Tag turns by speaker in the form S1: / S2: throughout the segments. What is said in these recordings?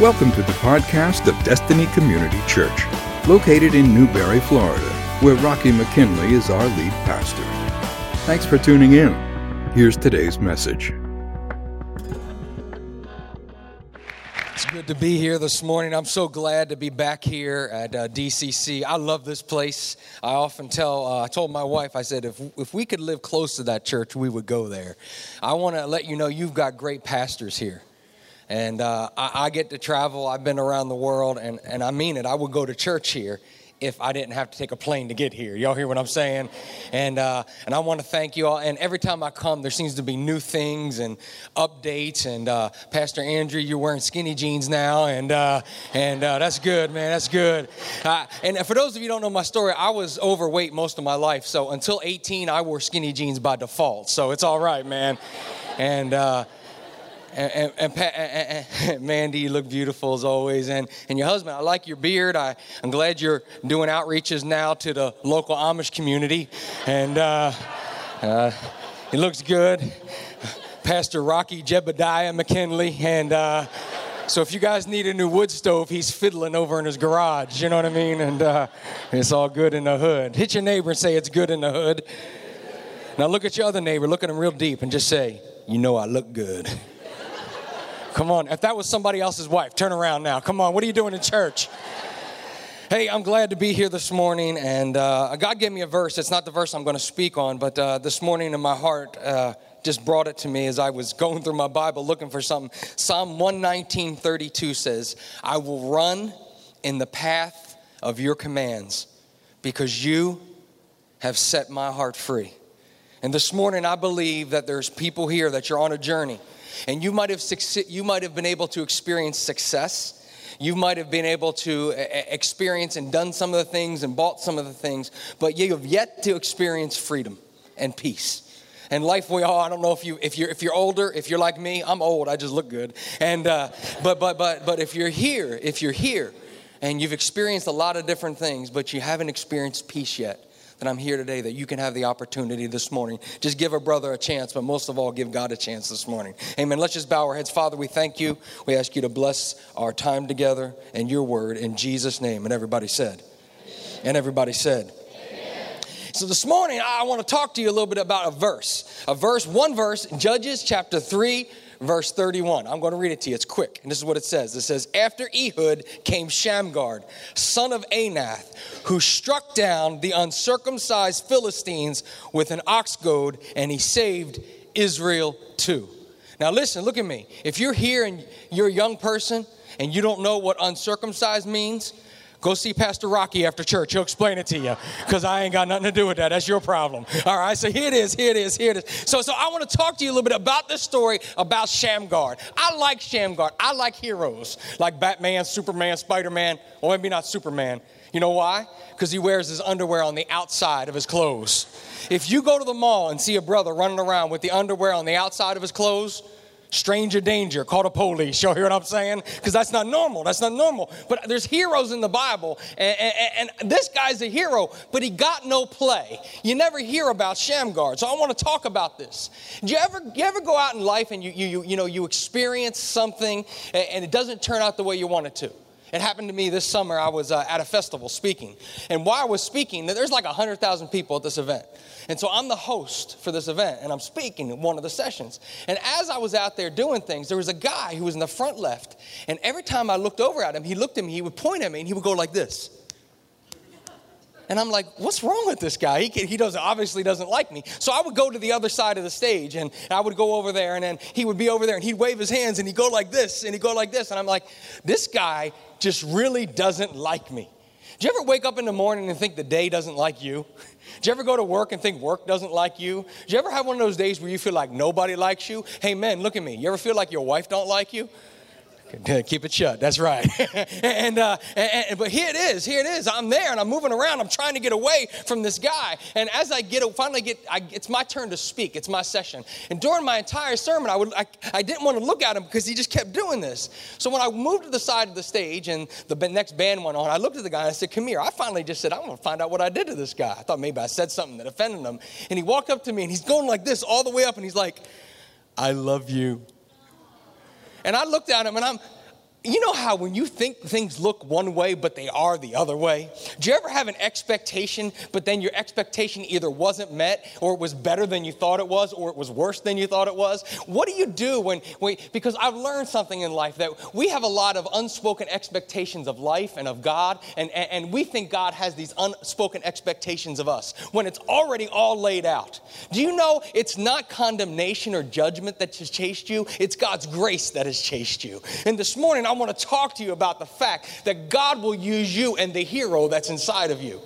S1: Welcome to the podcast of Destiny Community Church, located in Newberry, Florida, where Rocky McKinley is our lead pastor. Thanks for tuning in. Here's today's message.
S2: It's good to be here this morning. I'm so glad to be back here at uh, DCC. I love this place. I often tell, uh, I told my wife, I said, if, if we could live close to that church, we would go there. I want to let you know you've got great pastors here. And uh, I, I, get to travel. I've been around the world, and, and I mean it. I would go to church here if I didn't have to take a plane to get here. Y'all hear what I'm saying? And uh, and I want to thank you all. And every time I come, there seems to be new things and updates. And uh, Pastor Andrew, you're wearing skinny jeans now, and uh, and uh, that's good, man. That's good. Uh, and for those of you don't know my story, I was overweight most of my life. So until 18, I wore skinny jeans by default. So it's all right, man. And uh, and, and, and, and, Mandy, you look beautiful as always. And, and your husband, I like your beard. I, I'm glad you're doing outreaches now to the local Amish community. And uh, uh, it looks good. Pastor Rocky Jebediah McKinley. And uh, so if you guys need a new wood stove, he's fiddling over in his garage. You know what I mean? And uh, it's all good in the hood. Hit your neighbor and say, It's good in the hood. Now look at your other neighbor, look at him real deep, and just say, You know I look good. Come on. If that was somebody else's wife, turn around now. Come on. What are you doing in church? Hey, I'm glad to be here this morning, and uh, God gave me a verse. It's not the verse I'm going to speak on, but uh, this morning in my heart, uh, just brought it to me as I was going through my Bible looking for something. Psalm 119:32 says, "I will run in the path of your commands, because you have set my heart free." And this morning, I believe that there's people here that you're on a journey and you might have succeed, you might have been able to experience success. You might have been able to experience and done some of the things and bought some of the things, but you have yet to experience freedom and peace. And life we all, I don't know if you if you're if you're older, if you're like me, I'm old, I just look good. And uh, but but but but if you're here, if you're here and you've experienced a lot of different things, but you haven't experienced peace yet, that I'm here today, that you can have the opportunity this morning. Just give a brother a chance, but most of all, give God a chance this morning. Amen. Let's just bow our heads. Father, we thank you. We ask you to bless our time together and your word in Jesus' name. And everybody said, and everybody said, so this morning, I want to talk to you a little bit about a verse. A verse, one verse, Judges chapter 3, verse 31. I'm going to read it to you. It's quick. And this is what it says. It says, After Ehud came Shamgar, son of Anath, who struck down the uncircumcised Philistines with an ox goad, and he saved Israel too. Now listen, look at me. If you're here and you're a young person and you don't know what uncircumcised means, Go see Pastor Rocky after church. He'll explain it to you because I ain't got nothing to do with that. That's your problem. All right, so here it is, here it is, here it is. So, so I want to talk to you a little bit about this story about Shamgar. I like Shamgar. I like heroes like Batman, Superman, Spider Man. Well, maybe not Superman. You know why? Because he wears his underwear on the outside of his clothes. If you go to the mall and see a brother running around with the underwear on the outside of his clothes, stranger danger, call the police. You hear what I'm saying? Because that's not normal. That's not normal. But there's heroes in the Bible, and, and, and, this guy's a hero, but he got no play. You never hear about Shamgar. So I want to talk about this. Do you ever, you ever go out in life and you, you, you, know, you experience something and it doesn't turn out the way you want it to? It happened to me this summer. I was uh, at a festival speaking. And while I was speaking, there's like 100,000 people at this event. And so I'm the host for this event, and I'm speaking in one of the sessions. And as I was out there doing things, there was a guy who was in the front left. And every time I looked over at him, he looked at me, he would point at me, and he would go like this. And I'm like, what's wrong with this guy? He, can, he doesn't, obviously doesn't like me. So I would go to the other side of the stage and I would go over there and then he would be over there and he'd wave his hands and he'd go like this and he'd go like this. And I'm like, this guy just really doesn't like me. Do you ever wake up in the morning and think the day doesn't like you? Do you ever go to work and think work doesn't like you? Do you ever have one of those days where you feel like nobody likes you? Hey men, look at me. You ever feel like your wife don't like you? Keep it shut. That's right. and, uh, and, but here it is. Here it is. I'm there and I'm moving around. I'm trying to get away from this guy. And as I get finally get, I, it's my turn to speak. It's my session. And during my entire sermon, I would I, I didn't want to look at him because he just kept doing this. So when I moved to the side of the stage and the next band went on, I looked at the guy and I said, "Come here." I finally just said, "I want to find out what I did to this guy." I thought maybe I said something that offended him. And he walked up to me and he's going like this all the way up and he's like, "I love you." And I looked at him and I'm you know how when you think things look one way, but they are the other way? Do you ever have an expectation, but then your expectation either wasn't met, or it was better than you thought it was, or it was worse than you thought it was? What do you do when, because I've learned something in life that we have a lot of unspoken expectations of life and of God, and, and, and we think God has these unspoken expectations of us when it's already all laid out. Do you know it's not condemnation or judgment that has chased you, it's God's grace that has chased you. And this morning, I want to talk to you about the fact that God will use you and the hero that's inside of you.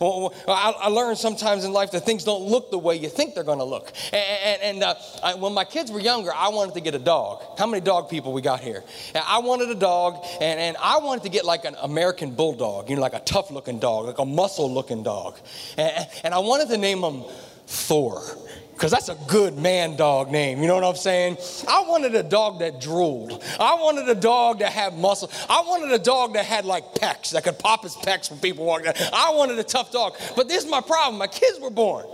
S2: Well, I, learned sometimes in life that things don't look the way you think they're going to look. And, and uh, I, when my kids were younger, I wanted to get a dog. How many dog people we got here? And I wanted a dog, and, and I wanted to get like an American bulldog, you know, like a tough looking dog, like a muscle looking dog. And, and I wanted to name him Thor because that's a good man dog name. You know what I'm saying? I wanted a dog that drooled. I wanted a dog that had muscle. I wanted a dog that had like pecs, that could pop his pecs when people walked. I wanted a tough dog. But this is my problem. My kids were born.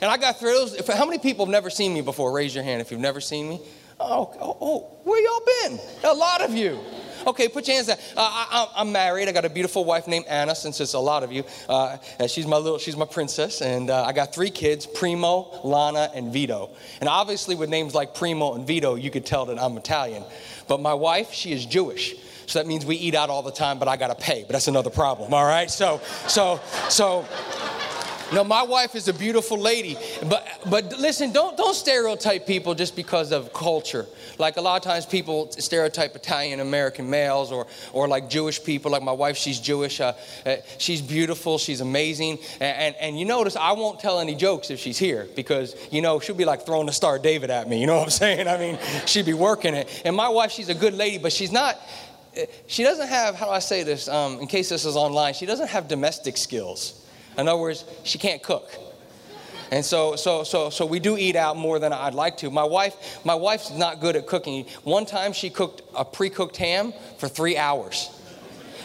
S2: And I got thrills. How many people have never seen me before? Raise your hand if you've never seen me. Oh, oh, oh where y'all been? A lot of you. Okay, put your hands down. Uh, I, am married. I got a beautiful wife named Anna, since it's a lot of you. Uh, she's my little, she's my princess. And uh, I got three kids, Primo, Lana, and Vito. And obviously with names like Primo and Vito, you could tell that I'm Italian. But my wife, she is Jewish. So that means we eat out all the time, but I got to pay. But that's another problem, all right? So, so, so no, my wife is a beautiful lady. But but listen, don't don't stereotype people just because of culture. Like a lot of times people stereotype Italian American males or or like Jewish people. Like my wife, she's Jewish. Uh, uh, she's beautiful. She's amazing. And, and, and you notice I won't tell any jokes if she's here because you know she'll be like throwing the star David at me. You know what I'm saying? I mean, she'd be working it. And my wife, she's a good lady, but she's not she doesn't have, how do I say this, um, in case this is online, she doesn't have domestic skills. In other words, she can't cook. And so, so, so, so we do eat out more than I'd like to. My wife, my wife's not good at cooking. One time she cooked a pre-cooked ham for three hours.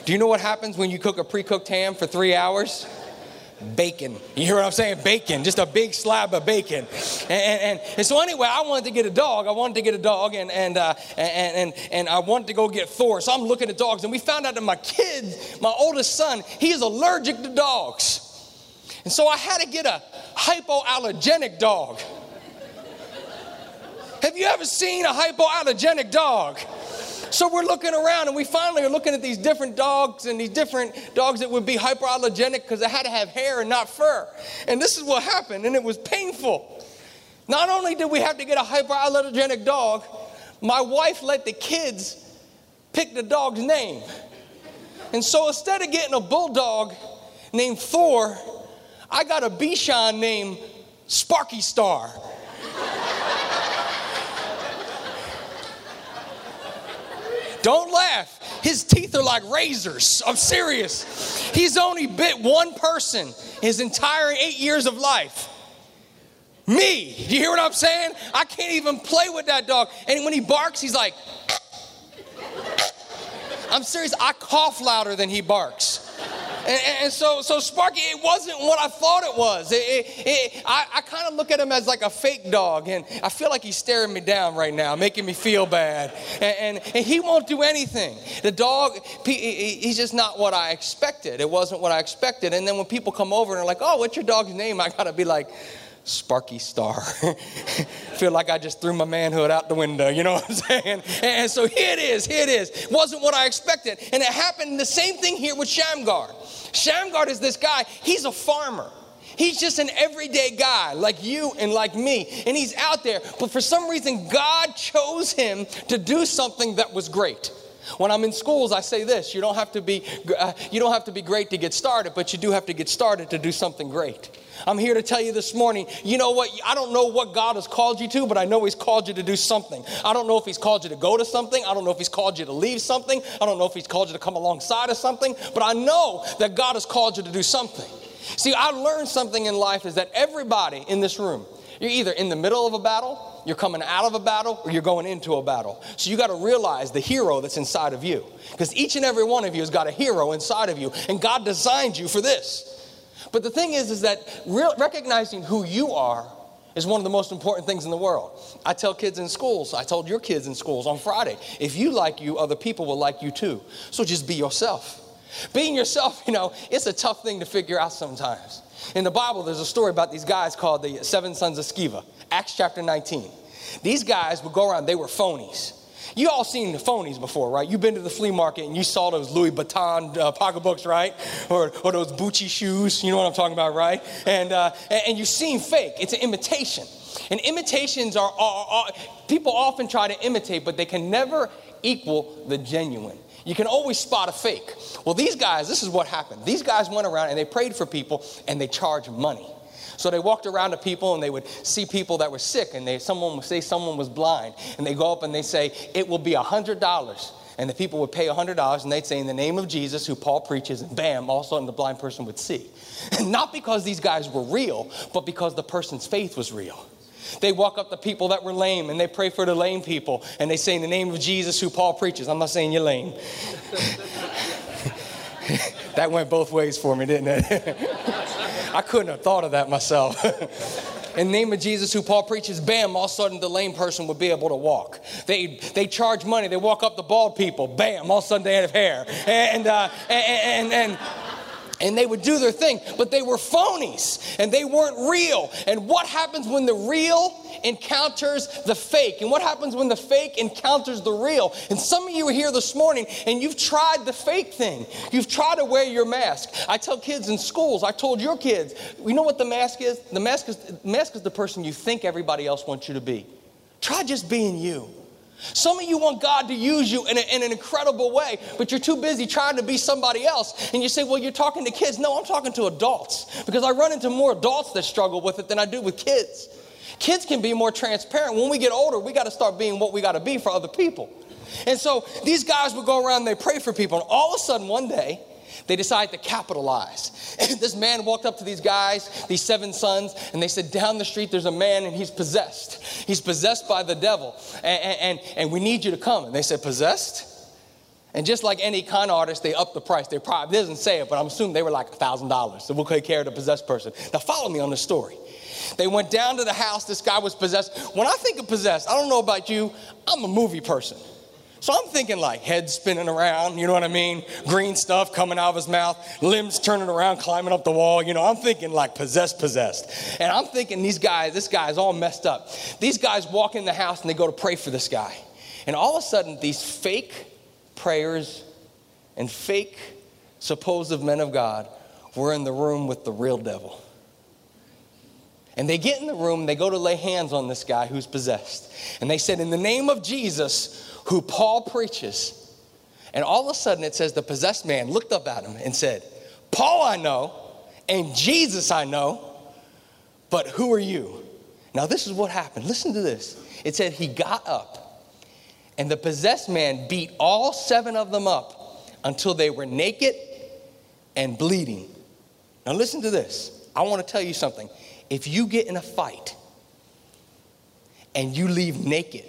S2: Do you know what happens when you cook a pre-cooked ham for three hours? Bacon. You hear what I'm saying? Bacon, just a big slab of bacon. And, and, and so anyway, I wanted to get a dog. I wanted to get a dog, and and, uh, and and and I wanted to go get Thor. So I'm looking at dogs, and we found out that my kid, my oldest son, he is allergic to dogs. And so I had to get a hypoallergenic dog. Have you ever seen a hypoallergenic dog? So we're looking around and we finally are looking at these different dogs and these different dogs that would be hypoallergenic because they had to have hair and not fur. And this is what happened, and it was painful. Not only did we have to get a hypoallergenic dog, my wife let the kids pick the dog's name. And so instead of getting a bulldog named Thor, I got a Bichon named Sparky Star. Don't laugh. His teeth are like razors. I'm serious. He's only bit one person his entire eight years of life. Me. Do you hear what I'm saying? I can't even play with that dog. And when he barks, he's like, I'm serious. I cough louder than he barks. And, and, so, so Sparky, it wasn't what I thought it was. It, it, it, I, I kind of look at him as like a fake dog, and I feel like he's staring me down right now, making me feel bad. And, and, and he won't do anything. The dog, he, he's just not what I expected. It wasn't what I expected. And then when people come over and are like, oh, what's your dog's name? I got to be like, Sparky Star. Feel like I just threw my manhood out the window, you know what I'm saying? And so here it is, here it is. Wasn't what I expected. And it happened the same thing here with Shamgar. Shamgar is this guy, he's a farmer. He's just an everyday guy like you and like me, and he's out there. But for some reason, God chose him to do something that was great. When I'm in schools, I say this: you don't have to be uh, you don't have to be great to get started, but you do have to get started to do something great. I'm here to tell you this morning, you know what? I don't know what God has called you to, but I know He's called you to do something. I don't know if He's called you to go to something. I don't know if He's called you to leave something. I don't know if He's called you to come alongside of something, but I know that God has called you to do something. See, I learned something in life is that everybody in this room, you're either in the middle of a battle, you're coming out of a battle, or you're going into a battle. So you got to realize the hero that's inside of you. Because each and every one of you has got a hero inside of you, and God designed you for this. But the thing is, is that recognizing who you are is one of the most important things in the world. I tell kids in schools, I told your kids in schools on Friday, if you like you, other people will like you too. So just be yourself. Being yourself, you know, it's a tough thing to figure out sometimes. In the Bible, there's a story about these guys called the seven sons of Sceva, Acts chapter 19. These guys would go around, they were phonies. You all seen the phonies before, right? You've been to the flea market and you saw those Louis Vuitton uh, pocketbooks, right? Or, or those Gucci shoes, you know what I'm talking about, right? And, uh, and, and you've seen fake, it's an imitation. And imitations are, are, are, people often try to imitate, but they can never equal the genuine. You can always spot a fake. Well, these guys, this is what happened. These guys went around and they prayed for people and they charged money. So they walked around to people and they would see people that were sick and they, someone would say someone was blind. And they go up and they say, it will be a $100. And the people would pay a $100 and they'd say, in the name of Jesus, who Paul preaches, and bam, all of a sudden the blind person would see. And not because these guys were real, but because the person's faith was real. They walk up to people that were lame and they pray for the lame people and they say, In the name of Jesus, who Paul preaches. I'm not saying you're lame. that went both ways for me, didn't it? I couldn't have thought of that myself. in the name of Jesus, who Paul preaches, bam, all of a sudden the lame person would be able to walk. They, they charge money, they walk up the bald people, bam, all of a sudden they have hair. And, uh, and, and, and and they would do their thing, but they were phonies and they weren't real. And what happens when the real encounters the fake? And what happens when the fake encounters the real? And some of you are here this morning and you've tried the fake thing. You've tried to wear your mask. I tell kids in schools, I told your kids, you know what the mask is? The mask is, the mask is the person you think everybody else wants you to be. Try just being you. Some of you want God to use you in, a, in, an incredible way, but you're too busy trying to be somebody else. And you say, Well, you're talking to kids. No, I'm talking to adults because I run into more adults that struggle with it than I do with kids. Kids can be more transparent. When we get older, we got to start being what we got to be for other people. And so these guys would go around and they pray for people. And all of a sudden, one day, they decide to capitalize. And this man walked up to these guys, these seven sons, and they said, Down the street, there's a man and he's possessed. He's possessed by the devil. And, and, and we need you to come. And they said, Possessed? And just like any con artist, they upped the price. They probably doesn't say it, but I'm assuming they were like $1,000. So we'll take care of the possessed person. Now, follow me on the story. They went down to the house. This guy was possessed. When I think of possessed, I don't know about you, I'm a movie person. So I'm thinking like head spinning around, you know what I mean? Green stuff coming out of his mouth, limbs turning around, climbing up the wall. You know, I'm thinking like possessed, possessed. And I'm thinking these guys, this guy's all messed up. These guys walk in the house and they go to pray for this guy. And all of a sudden, these fake prayers and fake supposed men of God were in the room with the real devil. And they get in the room, they go to lay hands on this guy who's possessed. And they said, In the name of Jesus, who Paul preaches. And all of a sudden it says the possessed man looked up at him and said, Paul I know, and Jesus I know, but who are you? Now, this is what happened. Listen to this. It said he got up, and the possessed man beat all seven of them up until they were naked and bleeding. Now, listen to this. I want to tell you something. If you get in a fight and you leave naked,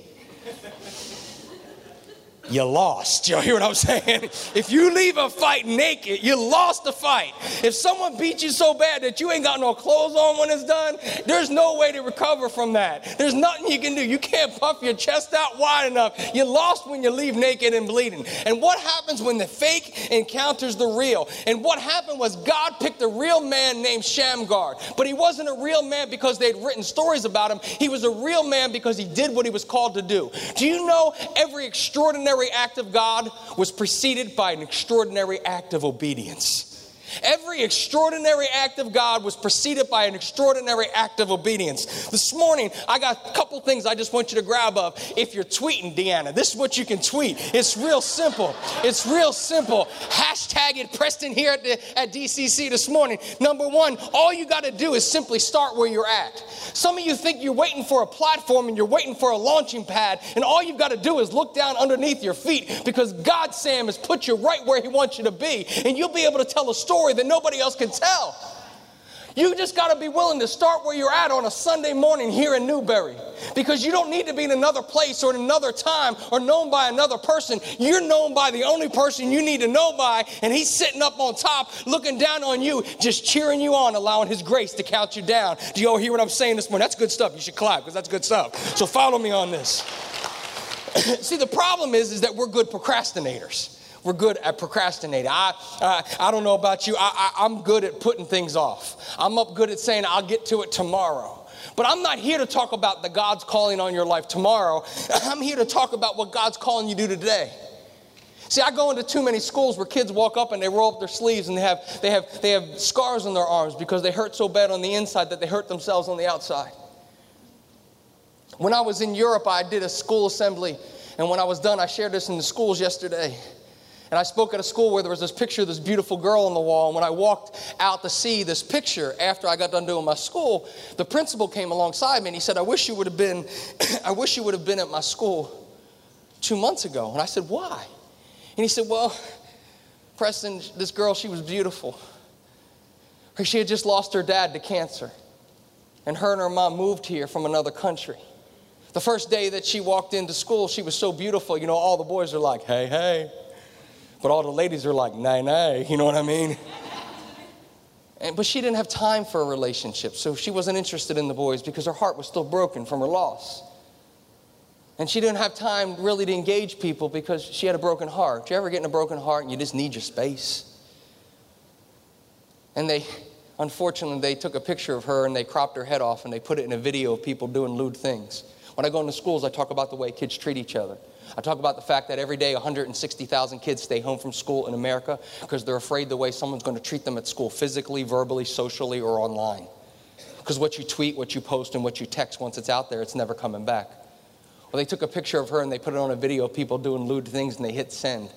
S2: you lost. Y'all hear what I'm saying? If you leave a fight naked, you lost the fight. If someone beats you so bad that you ain't got no clothes on when it's done, there's no way to recover from that. There's nothing you can do. You can't puff your chest out wide enough. You lost when you leave naked and bleeding. And what happens when the fake encounters the real? And what happened was God picked a real man named Shamgar, but he wasn't a real man because they'd written stories about him. He was a real man because he did what he was called to do. Do you know every extraordinary extraordinary act of God was preceded by an extraordinary act of obedience. Every extraordinary act of God was preceded by an extraordinary act of obedience. This morning, I got a couple things I just want you to grab up. If you're tweeting, Deanna, this is what you can tweet. It's real simple. It's real simple. Hashtag it Preston here at, the, at DCC this morning. Number one, all you got to do is simply start where you're at. Some of you think you're waiting for a platform and you're waiting for a launching pad, and all you've got to do is look down underneath your feet because God, Sam, has put you right where He wants you to be, and you'll be able to tell a story story that nobody else can tell. You just got to be willing to start where you're at on a Sunday morning here in Newberry because you don't need to be in another place or in another time or known by another person. You're known by the only person you need to know by, and He's sitting up on top looking down on you, just cheering you on, allowing His grace to count you down. Do you all hear what I'm saying this morning? That's good stuff. You should clap because that's good stuff. So follow me on this. See, the problem is, is that we're good procrastinators. We're good at procrastinating. I, uh, I don't know about you. I, I, I'm good at putting things off. I'm up good at saying I'll get to it tomorrow. But I'm not here to talk about the God's calling on your life tomorrow. I'm here to talk about what God's calling you to do today. See, I go into too many schools where kids walk up and they roll up their sleeves and they have, they have, they have scars on their arms because they hurt so bad on the inside that they hurt themselves on the outside. When I was in Europe, I did a school assembly, and when I was done, I shared this in the schools yesterday. And I spoke at a school where there was this picture of this beautiful girl on the wall. And when I walked out to see this picture after I got done doing my school, the principal came alongside me and he said, I wish you would have been, I wish you would have been at my school two months ago. And I said, Why? And he said, Well, Preston, this girl, she was beautiful. She had just lost her dad to cancer. And her and her mom moved here from another country. The first day that she walked into school, she was so beautiful. You know, all the boys are like, hey, hey. But all the ladies are like, nay, nay. You know what I mean? And, but she didn't have time for a relationship, so she wasn't interested in the boys because her heart was still broken from her loss. And she didn't have time really to engage people because she had a broken heart. Do you ever get in a broken heart and you just need your space? And they, unfortunately, they took a picture of her and they cropped her head off and they put it in a video of people doing lewd things. When I go into schools, I talk about the way kids treat each other. I talk about the fact that every day 160,000 kids stay home from school in America because they're afraid the way someone's going to treat them at school, physically, verbally, socially, or online. Because what you tweet, what you post, and what you text, once it's out there, it's never coming back. Well, they took a picture of her and they put it on a video of people doing lewd things and they hit send.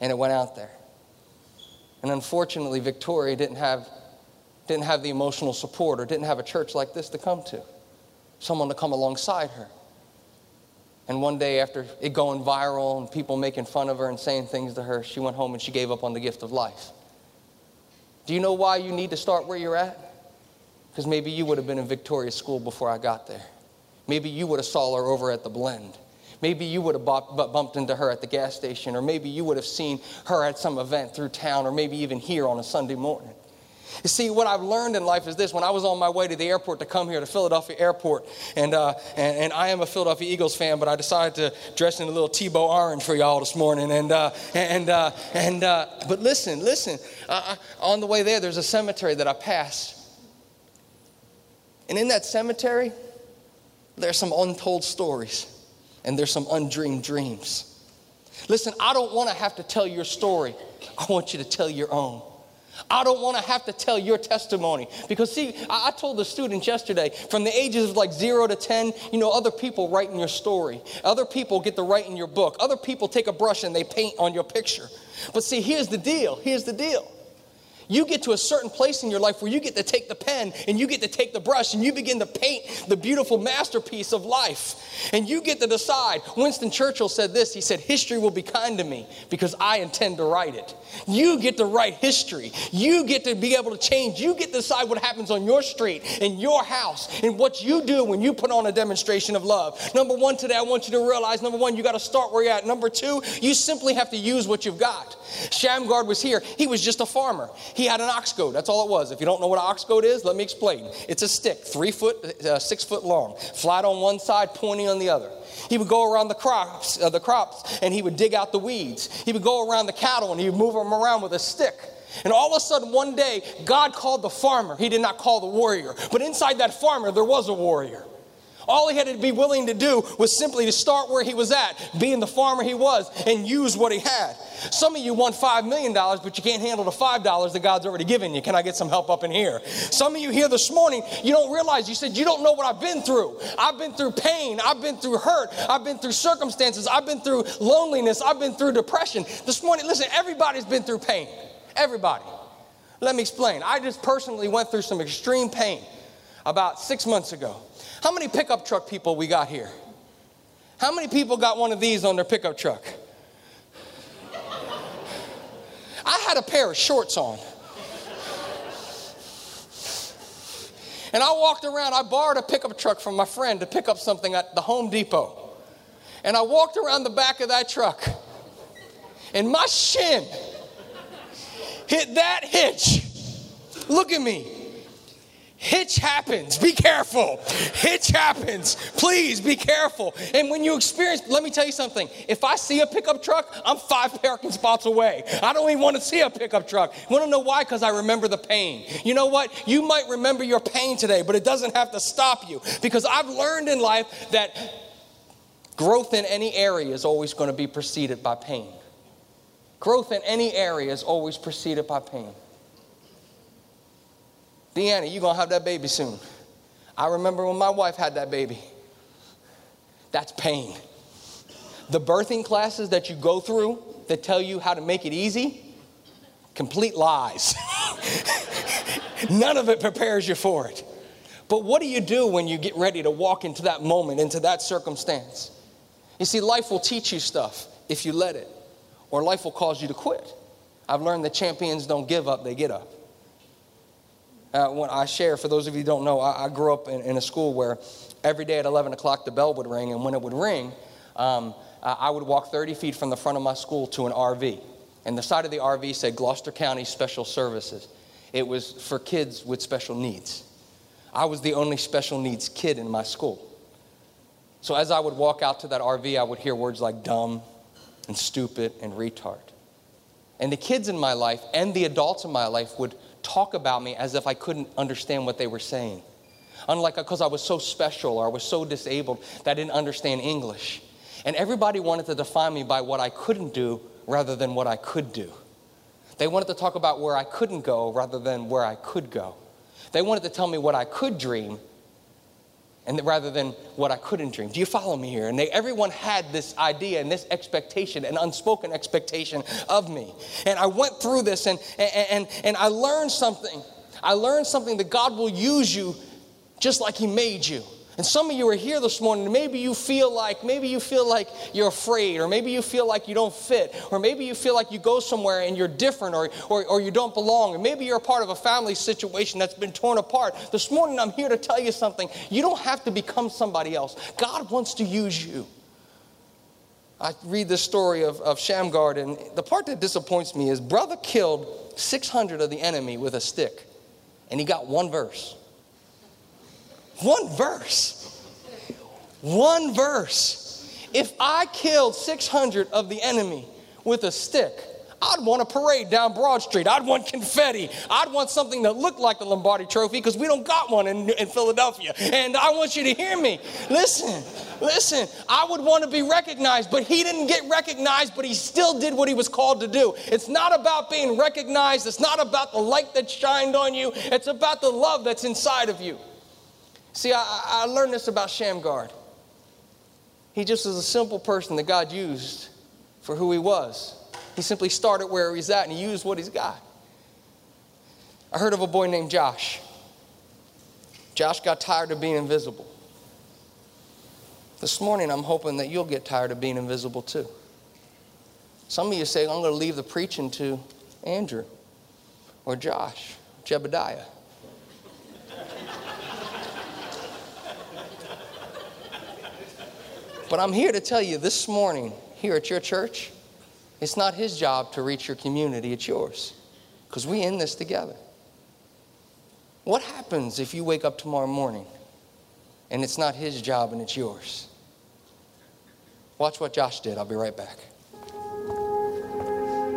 S2: And it went out there. And unfortunately, Victoria didn't have, didn't have the emotional support or didn't have a church like this to come to someone to come alongside her. And one day, after it going viral and people making fun of her and saying things to her, she went home and she gave up on the gift of life. Do you know why you need to start where you're at? Because maybe you would have been in Victoria's school before I got there. Maybe you would have saw her over at the blend. Maybe you would have bumped into her at the gas station, or maybe you would have seen her at some event through town, or maybe even here on a Sunday morning. You see, what I've learned in life is this. When I was on my way to the airport to come here to Philadelphia Airport, and, uh, and, and, I am a Philadelphia Eagles fan, but I decided to dress in a little Tebow orange for y'all this morning. And, uh, and, uh, and uh, but listen, listen. Uh, uh, on the way there, there's a cemetery that I passed. And in that cemetery, there's some untold stories, and there's some undreamed dreams. Listen, I don't want to have to tell your story. I want you to tell your own. I don't want to have to tell your testimony. Because, see, I, told the students yesterday from the ages of like zero to 10, you know, other people write in your story. Other people get to write in your book. Other people take a brush and they paint on your picture. But, see, here's the deal. Here's the deal you get to a certain place in your life where you get to take the pen and you get to take the brush and you begin to paint the beautiful masterpiece of life. And you get to decide. Winston Churchill said this He said, History will be kind to me because I intend to write it. You get to write history. You get to be able to change. You get to decide what happens on your street, in your house, and what you do when you put on a demonstration of love. Number one, today, I want you to realize number one, you got to start where you're at. Number two, you simply have to use what you've got. Shamgar was here. He was just a farmer. Had an ox goad. That's all it was. If you don't know what an ox goad is, let me explain. It's a stick, three foot, uh, six foot long, flat on one side, pointy on the other. He would go around the crops, uh, the crops, and he would dig out the weeds. He would go around the cattle, and he would move them around with a stick. And all of a sudden, one day, God called the farmer. He did not call the warrior. But inside that farmer, there was a warrior. All he had to be willing to do was simply to start where he was at, being the farmer he was, and use what he had. Some of you want $5 million, but you can't handle the $5 that God's already given you. Can I get some help up in here? Some of you here this morning, you don't realize, you said, you don't know what I've been through. I've been through pain. I've been through hurt. I've been through circumstances. I've been through loneliness. I've been through depression. This morning, listen, everybody's been through pain. Everybody. Let me explain. I just personally went through some extreme pain about six months ago. How many pickup truck people we got here? How many people got one of these on their pickup truck? I had a pair of shorts on. And I walked around, I borrowed a pickup truck from my friend to pick up something at the Home Depot. And I walked around the back of that truck, and my shin hit that hitch. Look at me. Hitch happens. Be careful. Hitch happens. Please be careful. And when you experience, let me tell you something. If I see a pickup truck, I'm five parking spots away. I don't even want to see a pickup truck. Want to know why? Because I remember the pain. You know what? You might remember your pain today, but it doesn't have to stop you. Because I've learned in life that growth in any area is always going to be preceded by pain. Growth in any area is always preceded by pain. Deanna, you're going to have that baby soon. I remember when my wife had that baby. That's pain. The birthing classes that you go through that tell you how to make it easy, complete lies. None of it prepares you for it. But what do you do when you get ready to walk into that moment, into that circumstance? You see, life will teach you stuff if you let it, or life will cause you to quit. I've learned that champions don't give up, they get up. Uh, when I share, for those of you who don't know, I, I grew up in, in, a school where every day at 11 o'clock the bell would ring, and when it would ring, um, I would walk 30 feet from the front of my school to an RV. And the side of the RV said Gloucester County Special Services. It was for kids with special needs. I was the only special needs kid in my school. So as I would walk out to that RV, I would hear words like dumb and stupid and retard. And the kids in my life and the adults in my life would talk about me as if I couldn't understand what they were saying. Unlike because I was so special or I was so disabled that I didn't understand English. And everybody wanted to define me by what I couldn't do rather than what I could do. They wanted to talk about where I couldn't go rather than where I could go. They wanted to tell me what I could dream and rather than what I couldn't dream. Do you follow me here? And they, everyone had this idea and this expectation, an unspoken expectation of me. And I went through this and, and, and, and I learned something. I learned something that God will use you just like He made you. And some of you are here this morning, and maybe you feel like, maybe you feel like you're afraid, or maybe you feel like you don't fit, or maybe you feel like you go somewhere and you're different, or, or, or you don't belong, or maybe you're a part of a family situation that's been torn apart. This morning, I'm here to tell you something. You don't have to become somebody else, God wants to use you. I read this story of, of Shamgar, and the part that disappoints me is brother killed 600 of the enemy with a stick, and he got one verse. One verse. One verse. If I killed 600 of the enemy with a stick, I'd want a parade down Broad Street. I'd want confetti. I'd want something that looked like the Lombardi Trophy because we don't got one in, in Philadelphia. And I want you to hear me. Listen, listen. I would want to be recognized, but he didn't get recognized, but he still did what he was called to do. It's not about being recognized, it's not about the light that shined on you, it's about the love that's inside of you. See, I, I learned this about Shamgar. He just was a simple person that God used for who he was. He simply started where he's at and he used what he's got. I heard of a boy named Josh. Josh got tired of being invisible. This morning, I'm hoping that you'll get tired of being invisible too. Some of you say, I'm going to leave the preaching to Andrew or Josh, Jebediah. But I'm here to tell you this morning, here at your church, it's not his job to reach your community, it's yours. Because we in this together. What happens if you wake up tomorrow morning and it's not his job and it's yours? Watch what Josh did. I'll be right back.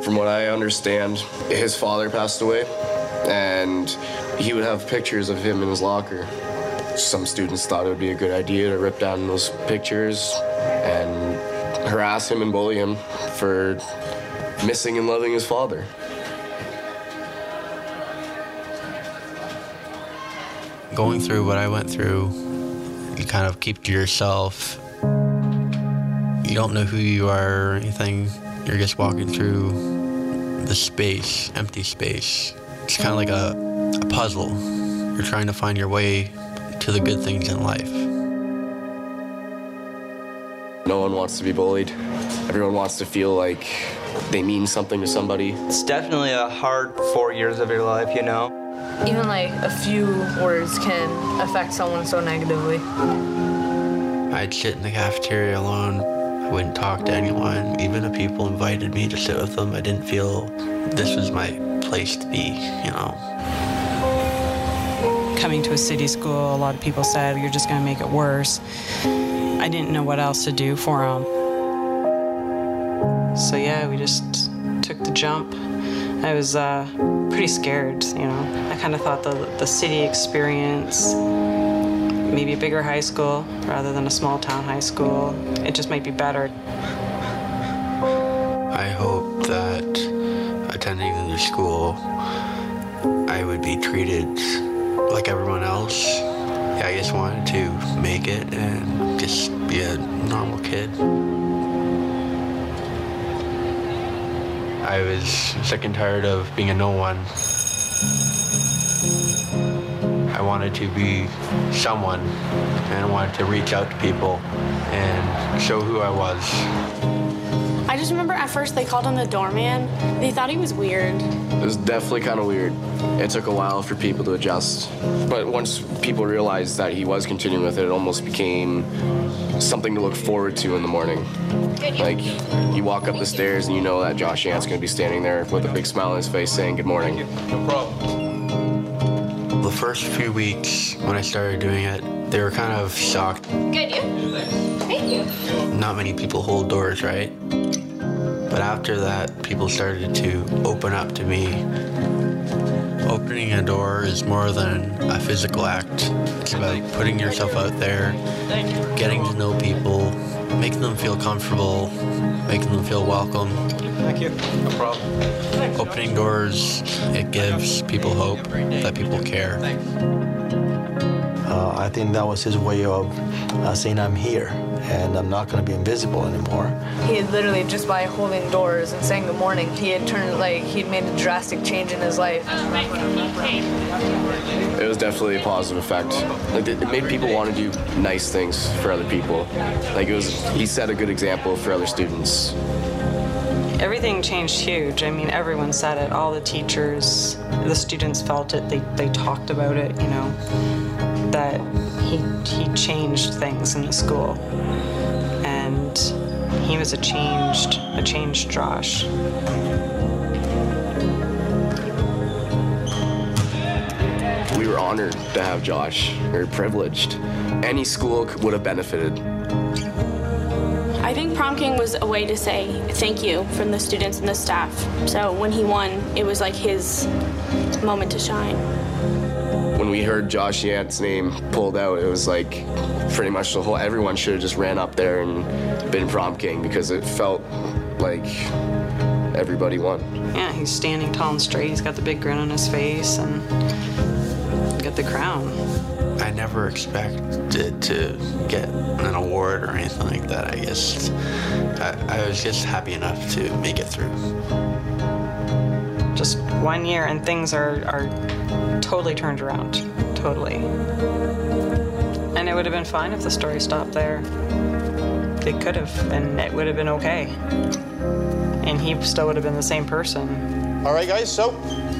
S3: From what I understand, his father passed away, and he would have pictures of him in his locker. Some students thought it would be a good idea to rip down those pictures and harass him and bully him for missing and loving his father.
S4: Going through what I went through, you kind of keep to yourself. You don't know who you are or anything. You're just walking through the space, empty space. It's kind of like a, a puzzle. You're trying to find your way to the good things in life.
S3: No one wants to be bullied. Everyone wants to feel like they mean something to somebody.
S5: It's definitely a hard four years of your life, you know. even like a few words can affect someone so negatively.
S4: I'd sit in the cafeteria alone. I wouldn't talk to anyone. Even if people invited me to sit with them, I didn't feel this was my place to be, you know.
S6: Coming to a city school, a lot of people said you're just going to make it worse. I didn't know what else to do for them. So yeah, we just took the jump. I was uh, pretty scared, you know. I kind of thought the the city experience, maybe a bigger high school rather than a small town high school, it just might be better.
S4: I hope that attending the school, I would be treated like everyone else. I just wanted to make it and just be a normal kid. I was sick and tired of being a no one. I wanted to be someone and I wanted to reach out to people and show who I was.
S7: I just remember at first they called him the doorman. They thought he was weird.
S3: It was definitely kind of weird. It took a while for people to adjust. But once people realized that he was continuing with it, it almost became something to look forward to in the morning. Like, you walk up the stairs and you know that Josh Yandt's going to be standing there with a big smile on his face saying good morning.
S8: No problem.
S4: The first few weeks when I started doing it, they were kind of shocked.
S7: Good, you? Thank you.
S4: Not many people hold doors, right? But after that, people started to open up to me. Opening a door is more than a physical act. It's about putting yourself out there, getting to know people, making them feel comfortable, making them feel welcome.
S8: Thank you. No problem.
S4: Opening doors, it gives people hope that people care.
S9: Uh, I think that was his way of uh, saying, I'm here and I'm not going to be invisible anymore.
S5: He had literally just by holding doors and saying good morning, he had turned like he'd made a drastic change in his life.
S3: It was definitely a positive effect. Like, it it made people want to do nice things for other people. Like, it was, he set a good example for other students.
S6: Everything changed huge. I mean, everyone said it. All the teachers, the students felt it. They, they talked about it, you know, that he, he changed things in the school. And he was a changed, a changed Josh.
S3: We were honored to have Josh. We were privileged. Any school would have benefited.
S7: I think prom king was a way to say thank you from the students and the staff. So when he won, it was like his moment to shine.
S3: When we heard Josh Yandt's name pulled out, it was like pretty much the whole everyone should have just ran up there and been prom king because it felt like everybody won.
S6: Yeah, he's standing tall and straight. He's got the big grin on his face and got the crown.
S4: I never expected to get an award or anything like that. I guess I, I was just happy enough to make it through.
S6: Just one year and things are, are totally turned around. Totally. And it would have been fine if the story stopped there. They could have, and it would have been okay. And he still would have been the same person.
S10: All right, guys, so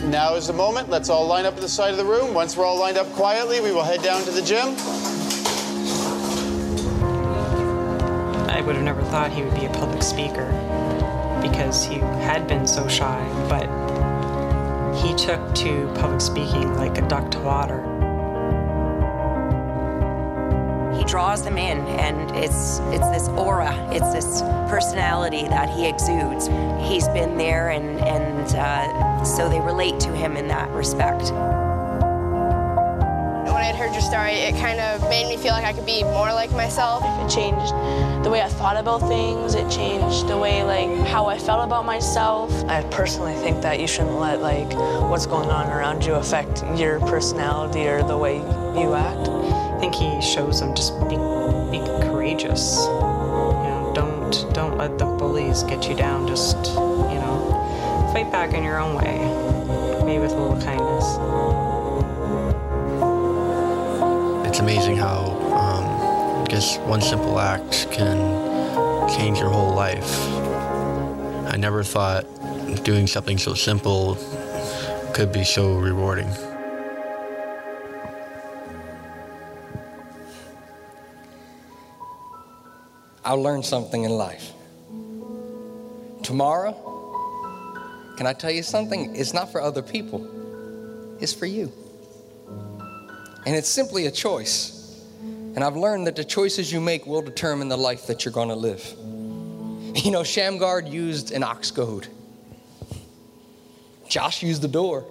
S10: now is the moment. Let's all line up at the side of the room. Once we're all lined up quietly, we will head down to the gym.
S6: I would have never thought he would be a public speaker because he had been so shy, but took to public speaking like a duck to water.
S11: He draws them in, and it's it's this aura, it's this personality that he exudes. He's been there, and and uh, so they relate to him in that respect.
S12: When I'd heard your story, it kind of made me feel like I could be more like myself.
S13: It changed the way I thought about things. It changed the way, like, how I felt about myself.
S14: I personally think that you shouldn't let, like, what's going on around you affect your personality or the way you act.
S6: I think he shows them just be, be courageous. You know, don't don't let the bullies get you down. Just you know, fight back in your own way, maybe with a little kindness
S4: amazing how um, just one simple act can change your whole life. I never thought doing something so simple could be so rewarding.
S2: I learned something in life. Tomorrow, can I tell you something? It's not for other people, it's for you. And it's simply a choice. And I've learned that the choices you make will determine the life that you're going to live. You know, Shamgar used an ox goad. Josh used the door.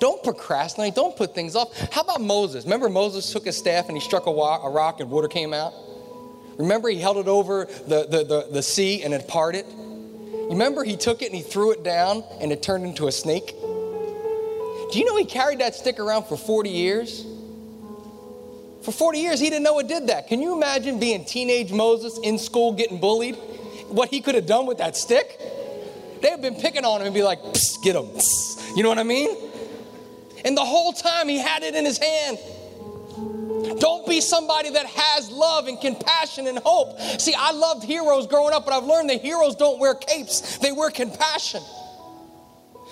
S2: Don't procrastinate. Don't put things off. How about Moses? Remember, Moses took his staff and he struck a, a rock and water came out? Remember, he held it over the, the, the, the sea and it parted? Remember, he took it and he threw it down and it turned into a snake? Do you know he carried that stick around for 40 years? For 40 years, he didn't know it did that. Can you imagine being teenage Moses in school getting bullied? What he could have done with that stick? They have been picking on him and be like, get him. Psst. You know what I mean? And the whole time he had it in his hand. Don't be somebody that has love and compassion and hope. See, I loved heroes growing up, but I've learned that heroes don't wear capes, they wear compassion.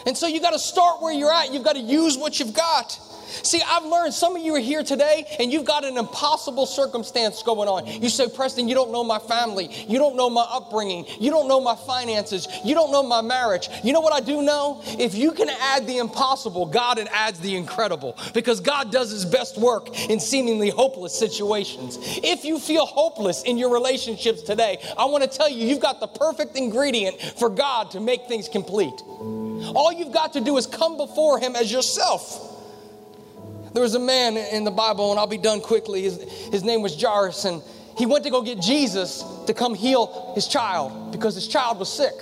S2: And so you got to start where you're at. You've got to use what you've got. See, I've learned some of you are here today and you've got an impossible circumstance going on. You say, Preston, you don't know my family. You don't know my upbringing. You don't know my finances. You don't know my marriage. You know what I do know? If you can add the impossible, God adds the incredible because God does his best work in seemingly hopeless situations. If you feel hopeless in your relationships today, I want to tell you, you've got the perfect ingredient for God to make things complete. All you've got to do is come before him as yourself. There was a man in the Bible, and I'll be done quickly. His, his name was Jairus, and he went to go get Jesus to come heal his child because his child was sick.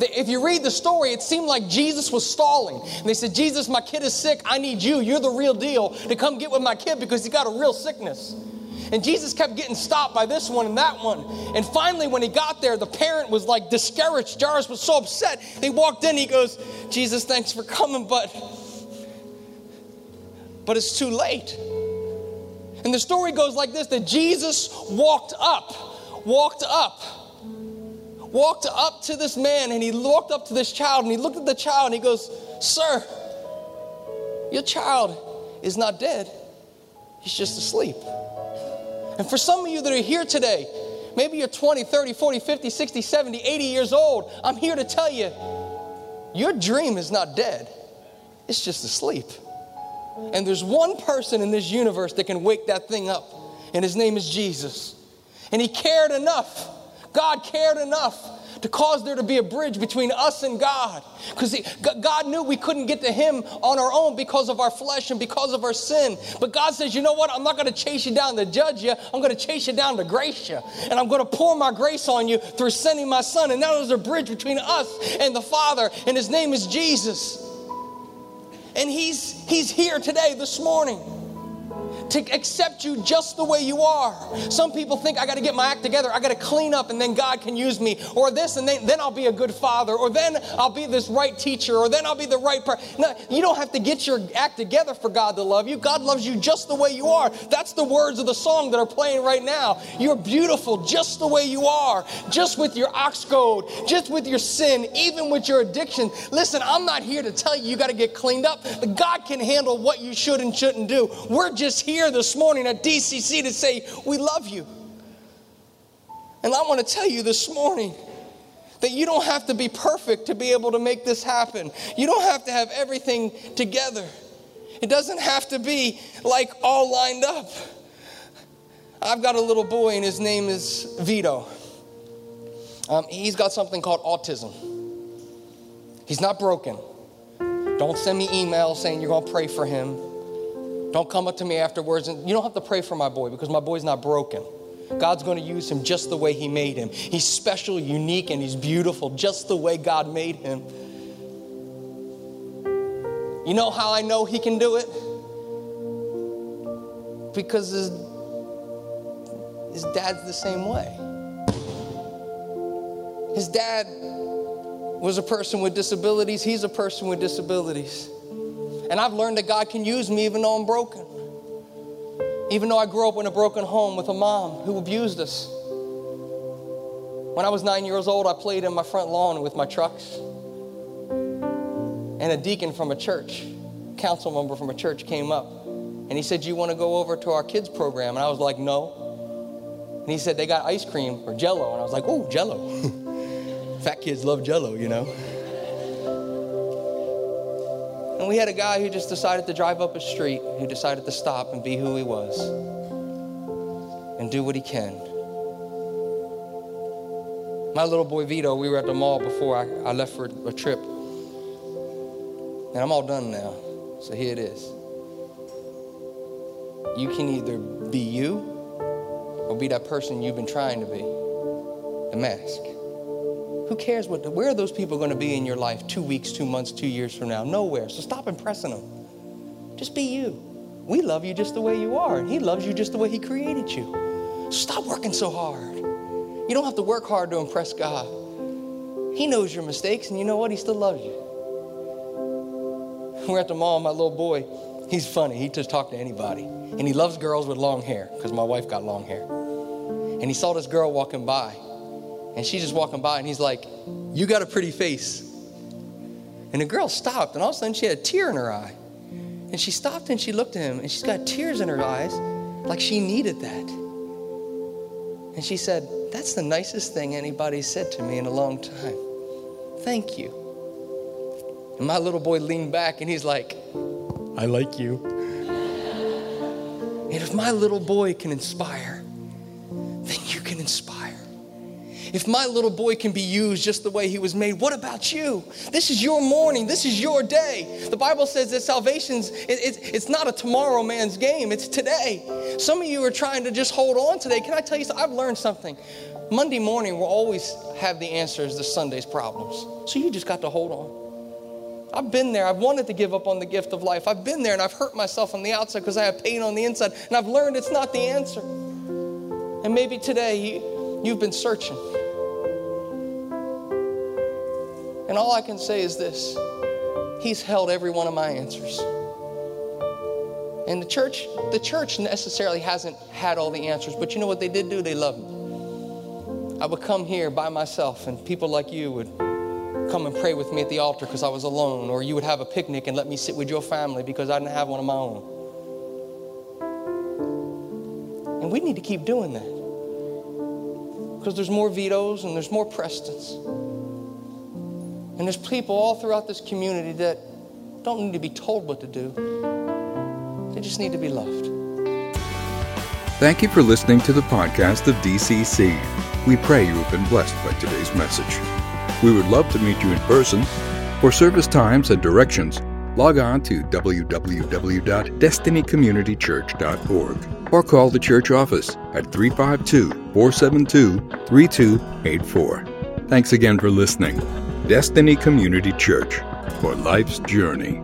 S2: If you read the story, it seemed like Jesus was stalling. And they said, Jesus, my kid is sick. I need you. You're the real deal to come get with my kid because he's got a real sickness. And Jesus kept getting stopped by this one and that one. And finally, when he got there, the parent was like discouraged. Jairus was so upset. He walked in, he goes, Jesus, thanks for coming, but but it's too late. And the story goes like this that Jesus walked up, walked up, walked up to this man, and he walked up to this child, and he looked at the child, and he goes, Sir, your child is not dead, he's just asleep. And for some of you that are here today, maybe you're 20, 30, 40, 50, 60, 70, 80 years old, I'm here to tell you your dream is not dead, it's just asleep. And there's one person in this universe that can wake that thing up, and his name is Jesus. And he cared enough, God cared enough to cause there to be a bridge between us and God. Because God knew we couldn't get to Him on our own because of our flesh and because of our sin. But God says, you know what? I'm not going to chase you down to judge you. I'm going to chase you down to grace you. And I'm going to pour my grace on you through sending my Son. And now there's a bridge between us and the Father, and His name is Jesus. And he's, he's here today, this morning to accept you just the way you are. Some people think I got to get my act together, I got to clean up, and then God can use me, or this, and then, then I'll be a good father, or then I'll be this right teacher, or then I'll be the right person. No, you don't have to get your act together for God to love you. God loves you just the way you are. That's the words of the song that are playing right now. You're beautiful just the way you are, just with your ox goad, just with your sin, even with your addiction. Listen, I'm not here to tell you you got to get cleaned up, but God can handle what you should and shouldn't do. We're just here here this morning at DCC to say, We love you. And I want to tell you this morning that you don't have to be perfect to be able to make this happen. You don't have to have everything together. It doesn't have to be like all lined up. I've got a little boy, and his name is Vito. Um, he's got something called autism. He's not broken. Don't send me emails saying you're going to pray for him. Don't come up to me afterwards and you don't have to pray for my boy because my boy's not broken. God's going to use him just the way he made him. He's special, unique, and he's beautiful just the way God made him. You know how I know he can do it? Because his, his dad's the same way. His dad was a person with disabilities, he's a person with disabilities. And I've learned that God can use me even though I'm broken. Even though I grew up in a broken home with a mom who abused us. When I was nine years old, I played in my front lawn with my trucks. And a deacon from a church, council member from a church, came up and he said, You want to go over to our kids program? And I was like, No. And he said, They got ice cream or jello. And I was like, Oh, jello. Fat kids love jello, you know? And we had a guy who just decided to drive up a street, who decided to stop and be who he was and do what he can. My little boy Vito, we were at the mall before I, I left for a trip. And I'm all done now. So here it is. You can either be you or be that person you've been trying to be. The mask. Who cares what, where are those people going to be in your life two weeks, two months, two years from now? Nowhere. So stop impressing them. Just be you. We love you just the way you are, and He loves you just the way He created you. Stop working so hard. You don't have to work hard to impress God. He knows your mistakes, and you know what? He still loves you. We're at the mall, my little boy, he's funny. He just talk to anybody. And he loves girls with long hair, because my wife got long hair. And he saw this girl walking by. And she's just walking by, and he's like, You got a pretty face. And the girl stopped, and all of a sudden she had a tear in her eye. And she stopped and she looked at him, and she's got tears in her eyes, like she needed that. And she said, That's the nicest thing anybody said to me in a long time. Thank you. And my little boy leaned back and he's like, I like you. And if my little boy can inspire, then you can inspire. If my little boy can be used just the way he was made, what about you? This is your morning. This is your day. The Bible says that salvation's it, it, it's not a tomorrow man's game. It's today. Some of you are trying to just hold on today. Can I tell you something? I've learned something. Monday morning will always have the answers to Sunday's problems. So you just got to hold on. I've been there. I've wanted to give up on the gift of life. I've been there and I've hurt myself on the outside because I have pain on the inside. And I've learned it's not the answer. And maybe today you, you've been searching. And all I can say is this He's held every one of my answers. And the church, the church necessarily hasn't had all the answers, but you know what they did do? They loved me. I would come here by myself, and people like you would come and pray with me at the altar because I was alone, or you would have a picnic and let me sit with your family because I didn't have one of my own. And we need to keep doing that because there's more Vitos and there's more Prestons. And there's people all throughout this community that don't need to be told what to do, they just need to be loved.
S1: Thank you for listening to the podcast of DCC. We pray you have been blessed by today's message. We would love to meet you in person. For service times and directions, log on to www.destinycommunitychurch.org or call the church office at 352 472 3284. Thanks again for listening. Destiny Community Church for life's journey.